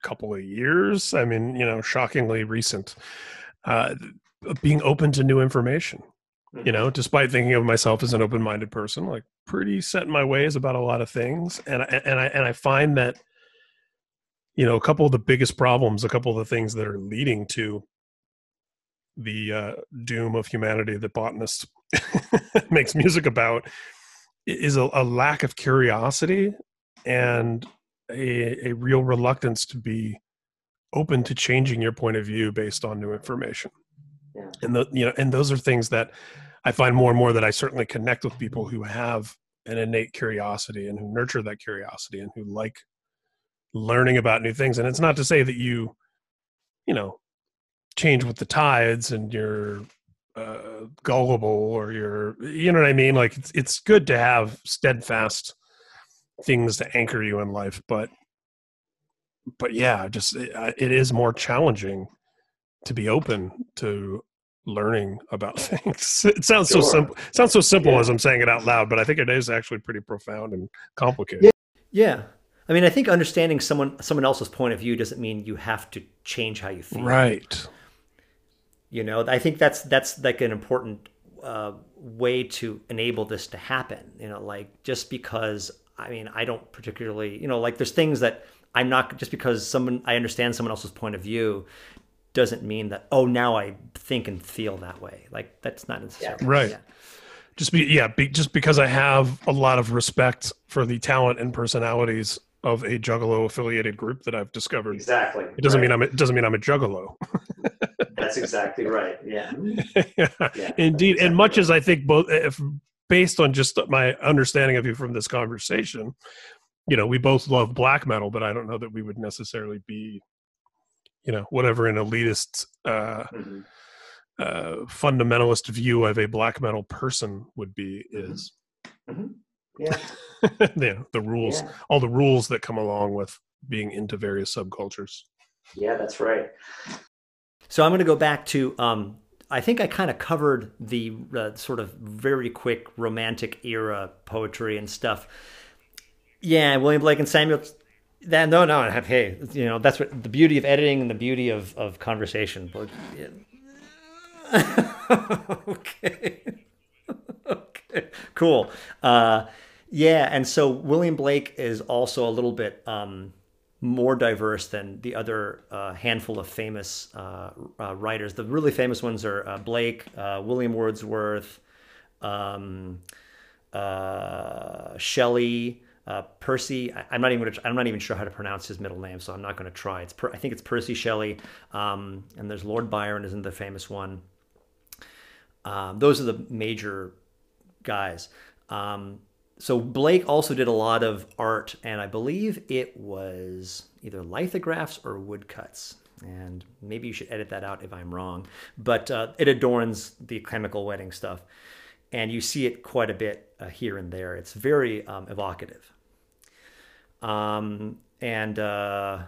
couple of years. I mean you know shockingly recent. Uh, being open to new information you mm-hmm. know despite thinking of myself as an open-minded person like pretty set in my ways about a lot of things and I, and I and I find that you know a couple of the biggest problems a couple of the things that are leading to the uh, doom of humanity that botanist makes music about is a, a, lack of curiosity and a, a real reluctance to be open to changing your point of view based on new information yeah. and the, you know and those are things that i find more and more that i certainly connect with people who have an innate curiosity and who nurture that curiosity and who like learning about new things and it's not to say that you you know change with the tides and you're uh, gullible or you're you know what i mean like it's, it's good to have steadfast things to anchor you in life but but yeah just it, it is more challenging to be open to learning about things. It sounds sure. so simple. Sounds so simple yeah. as I'm saying it out loud, but I think it is actually pretty profound and complicated. Yeah. yeah. I mean, I think understanding someone someone else's point of view doesn't mean you have to change how you feel. Right. You know, I think that's that's like an important uh, way to enable this to happen. You know, like just because I mean, I don't particularly, you know, like there's things that I'm not just because someone I understand someone else's point of view doesn't mean that oh now I think and feel that way. Like that's not necessarily yeah. right. Yeah. Just be yeah, be, just because I have a lot of respect for the talent and personalities of a Juggalo affiliated group that I've discovered. Exactly. It doesn't right. mean I'm. A, it doesn't mean I'm a Juggalo. That's exactly right. Yeah. yeah. yeah. Indeed, exactly and much right. as I think both, if based on just my understanding of you from this conversation, you know, we both love black metal, but I don't know that we would necessarily be you know whatever an elitist uh, mm-hmm. uh, fundamentalist view of a black metal person would be mm-hmm. is mm-hmm. yeah yeah the rules yeah. all the rules that come along with being into various subcultures yeah that's right so i'm going to go back to um, I think I kind of covered the uh, sort of very quick romantic era poetry and stuff. Yeah, William Blake and Samuel that no, no. Hey, you know that's what the beauty of editing and the beauty of of conversation. But yeah. okay, okay, cool. Uh, yeah, and so William Blake is also a little bit um, more diverse than the other uh, handful of famous uh, uh writers. The really famous ones are uh, Blake, uh, William Wordsworth, um, Shelley uh, Percy. I, am not even gonna, I'm not even sure how to pronounce his middle name, so I'm not going to try. It's per, I think it's Percy Shelley, um, and there's Lord Byron, isn't the famous one. Um, those are the major guys. Um, so Blake also did a lot of art, and I believe it was either lithographs or woodcuts. And maybe you should edit that out if I'm wrong. But uh, it adorns the chemical wedding stuff, and you see it quite a bit uh, here and there. It's very um, evocative. Um, and uh,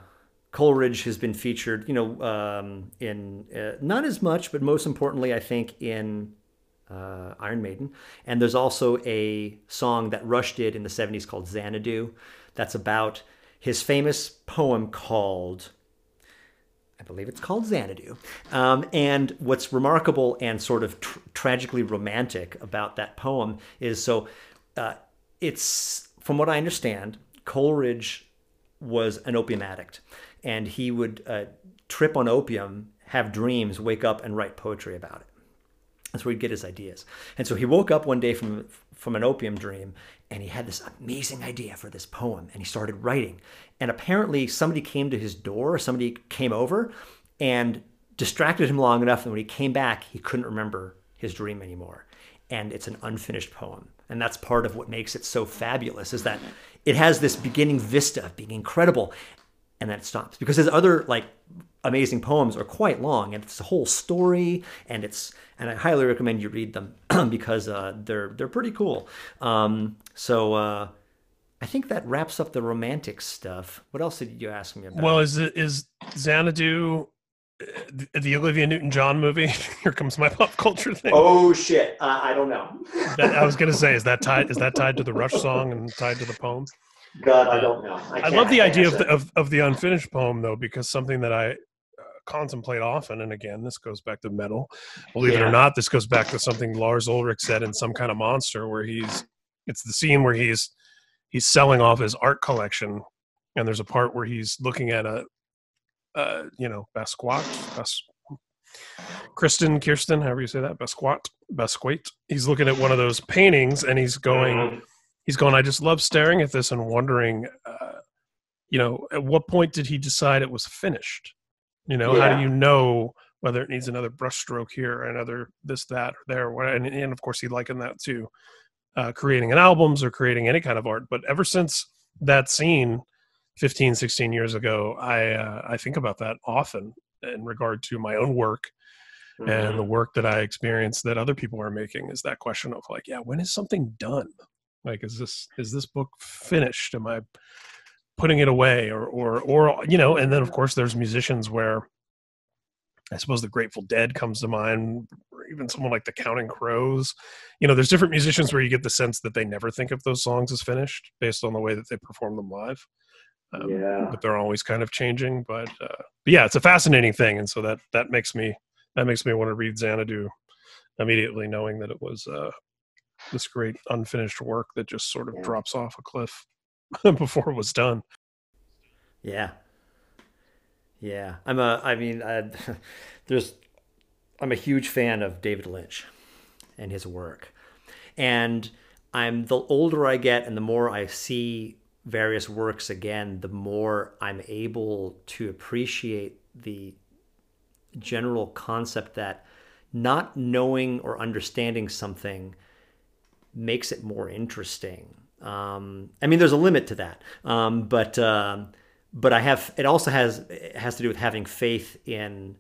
Coleridge has been featured, you know, um, in uh, not as much, but most importantly, I think in uh, Iron Maiden. And there's also a song that Rush did in the 70s called Xanadu. That's about his famous poem called, I believe it's called Xanadu. Um, and what's remarkable and sort of tr- tragically romantic about that poem is so uh, it's, from what I understand, Coleridge was an opium addict. And he would uh, trip on opium, have dreams, wake up, and write poetry about it. That's where he'd get his ideas. And so he woke up one day from from an opium dream and he had this amazing idea for this poem and he started writing. And apparently somebody came to his door, somebody came over and distracted him long enough and when he came back, he couldn't remember his dream anymore. And it's an unfinished poem. And that's part of what makes it so fabulous is that it has this beginning vista of being incredible and then it stops because his other like amazing poems are quite long and it's a whole story and it's and I highly recommend you read them because uh, they're they're pretty cool. Um, so uh, I think that wraps up the romantic stuff. What else did you ask me about? Well, is it is Xanadu the, Olivia Newton-John movie? Here comes my pop culture thing. Oh shit! Uh, I don't know. that, I was gonna say, is that tied? Is that tied to the Rush song and tied to the poem? God, I don't know. I, I love the idea of the, of, of the unfinished poem though, because something that I contemplate often, and again, this goes back to metal. Believe yeah. it or not, this goes back to something Lars Ulrich said in some kind of monster, where he's it's the scene where he's he's selling off his art collection, and there's a part where he's looking at a, uh, you know, Basquiat, Bas, Kristen, Kirsten, however you say that, Basquiat, Basquiat. He's looking at one of those paintings, and he's going, he's going. I just love staring at this and wondering. Uh, you know, at what point did he decide it was finished? You know, yeah. how do you know whether it needs another brushstroke here, or another this, that, or there? And, and of course, he likened that to uh, creating an albums or creating any kind of art. But ever since that scene 15, 16 years ago, I uh, I think about that often in regard to my own work mm-hmm. and the mm-hmm. work that I experience that other people are making. Is that question of like, yeah, when is something done? Like, is this is this book finished? Am I putting it away or or or you know and then of course there's musicians where i suppose the grateful dead comes to mind or even someone like the counting crows you know there's different musicians where you get the sense that they never think of those songs as finished based on the way that they perform them live um, yeah. but they're always kind of changing but, uh, but yeah it's a fascinating thing and so that that makes me that makes me want to read xanadu immediately knowing that it was uh, this great unfinished work that just sort of yeah. drops off a cliff before it was done. Yeah. Yeah. I'm a, I mean, I, there's, I'm a huge fan of David Lynch and his work. And I'm, the older I get and the more I see various works again, the more I'm able to appreciate the general concept that not knowing or understanding something makes it more interesting um, I mean, there's a limit to that, um, but um, but I have. It also has it has to do with having faith in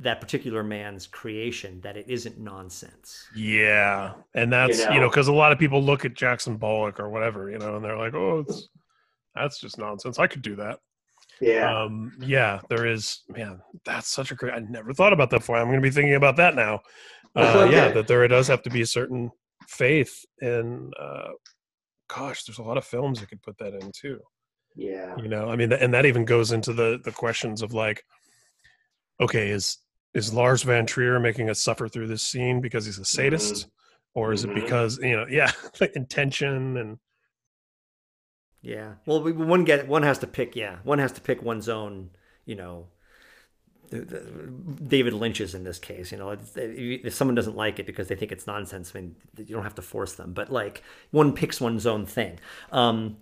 that particular man's creation that it isn't nonsense. Yeah, and that's you know because you know, a lot of people look at Jackson Pollock or whatever, you know, and they're like, oh, it's that's just nonsense. I could do that. Yeah. Um, yeah, there is, man, that's such a great, I never thought about that before. I'm going to be thinking about that now. Uh. Yeah, that there does have to be a certain faith in uh, gosh, there's a lot of films you could put that in too. Yeah. You know, I mean, and that even goes into the the questions of like, okay, is is Lars Van Trier making us suffer through this scene because he's a sadist, mm-hmm. or is mm-hmm. it because you know, yeah, like intention and yeah. Well, one get one has to pick. Yeah, one has to pick one's own. You know, David Lynch's in this case. You know, if someone doesn't like it because they think it's nonsense, I mean, you don't have to force them. But like, one picks one's own thing. Um,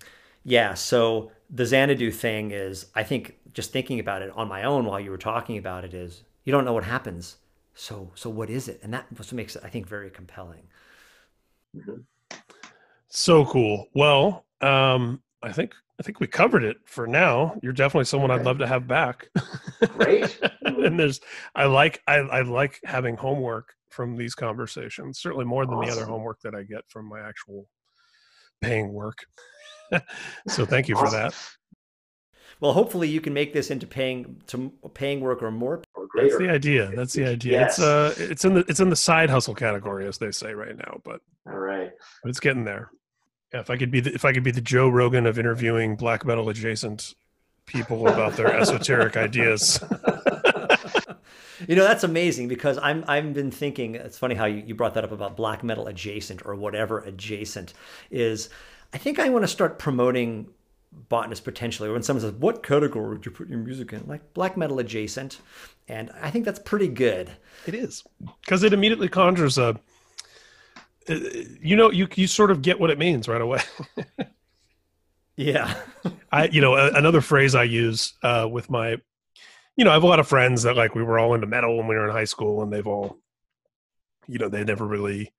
yeah. So the Xanadu thing is, I think, just thinking about it on my own while you were talking about it is, you don't know what happens. So, so what is it? And that what makes it, I think, very compelling. So cool. Well, um, I think I think we covered it for now. You're definitely someone okay. I'd love to have back. Great. and there's I like I, I like having homework from these conversations. Certainly more than awesome. the other homework that I get from my actual paying work. so thank you awesome. for that. Well, hopefully you can make this into paying to paying work or more. That's the idea. That's the idea. Yes. It's uh it's in the it's in the side hustle category as they say right now, but all right. But it's getting there. Yeah, if I could be the, if I could be the Joe Rogan of interviewing black metal adjacent people about their esoteric ideas. you know that's amazing because I'm I've been thinking. It's funny how you, you brought that up about black metal adjacent or whatever adjacent is. I think I want to start promoting botanist potentially. When someone says, "What category would you put your music in?" Like black metal adjacent, and I think that's pretty good. It is because it immediately conjures a you know you you sort of get what it means right away yeah i you know another phrase i use uh, with my you know i have a lot of friends that like we were all into metal when we were in high school and they've all you know they never really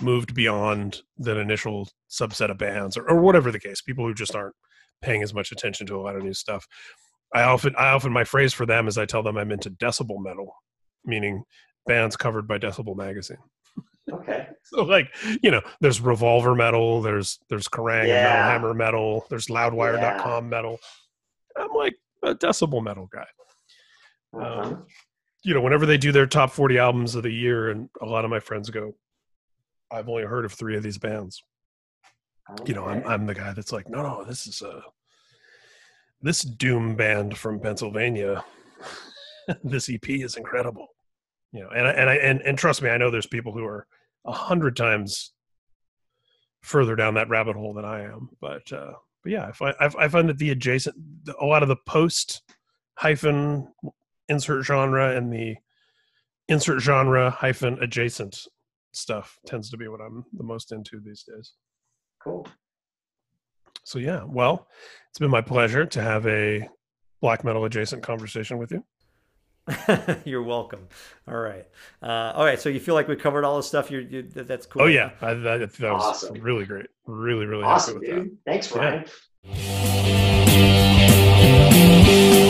moved beyond that initial subset of bands or, or whatever the case people who just aren't paying as much attention to a lot of new stuff i often i often my phrase for them is i tell them i'm into decibel metal meaning bands covered by decibel magazine Okay. so like, you know, there's revolver metal, there's there's Kerrang yeah. metal hammer metal, there's loudwire.com yeah. metal. I'm like a decibel metal guy. Uh-huh. Um, you know, whenever they do their top 40 albums of the year, and a lot of my friends go, I've only heard of three of these bands. You know, I'm I'm the guy that's like, no, no, this is a this doom band from Pennsylvania. this EP is incredible. You know, and I, and I and, and trust me, I know there's people who are a hundred times further down that rabbit hole than I am. But uh, but yeah, I find I find that the adjacent, a lot of the post hyphen insert genre and the insert genre hyphen adjacent stuff tends to be what I'm the most into these days. Cool. So yeah, well, it's been my pleasure to have a black metal adjacent conversation with you. You're welcome. All right. Uh, all right. So you feel like we covered all the stuff. You're, you, that's cool. Oh yeah, I, that, that was awesome. really great. Really, really awesome, dude. That. Thanks, Ryan. Yeah.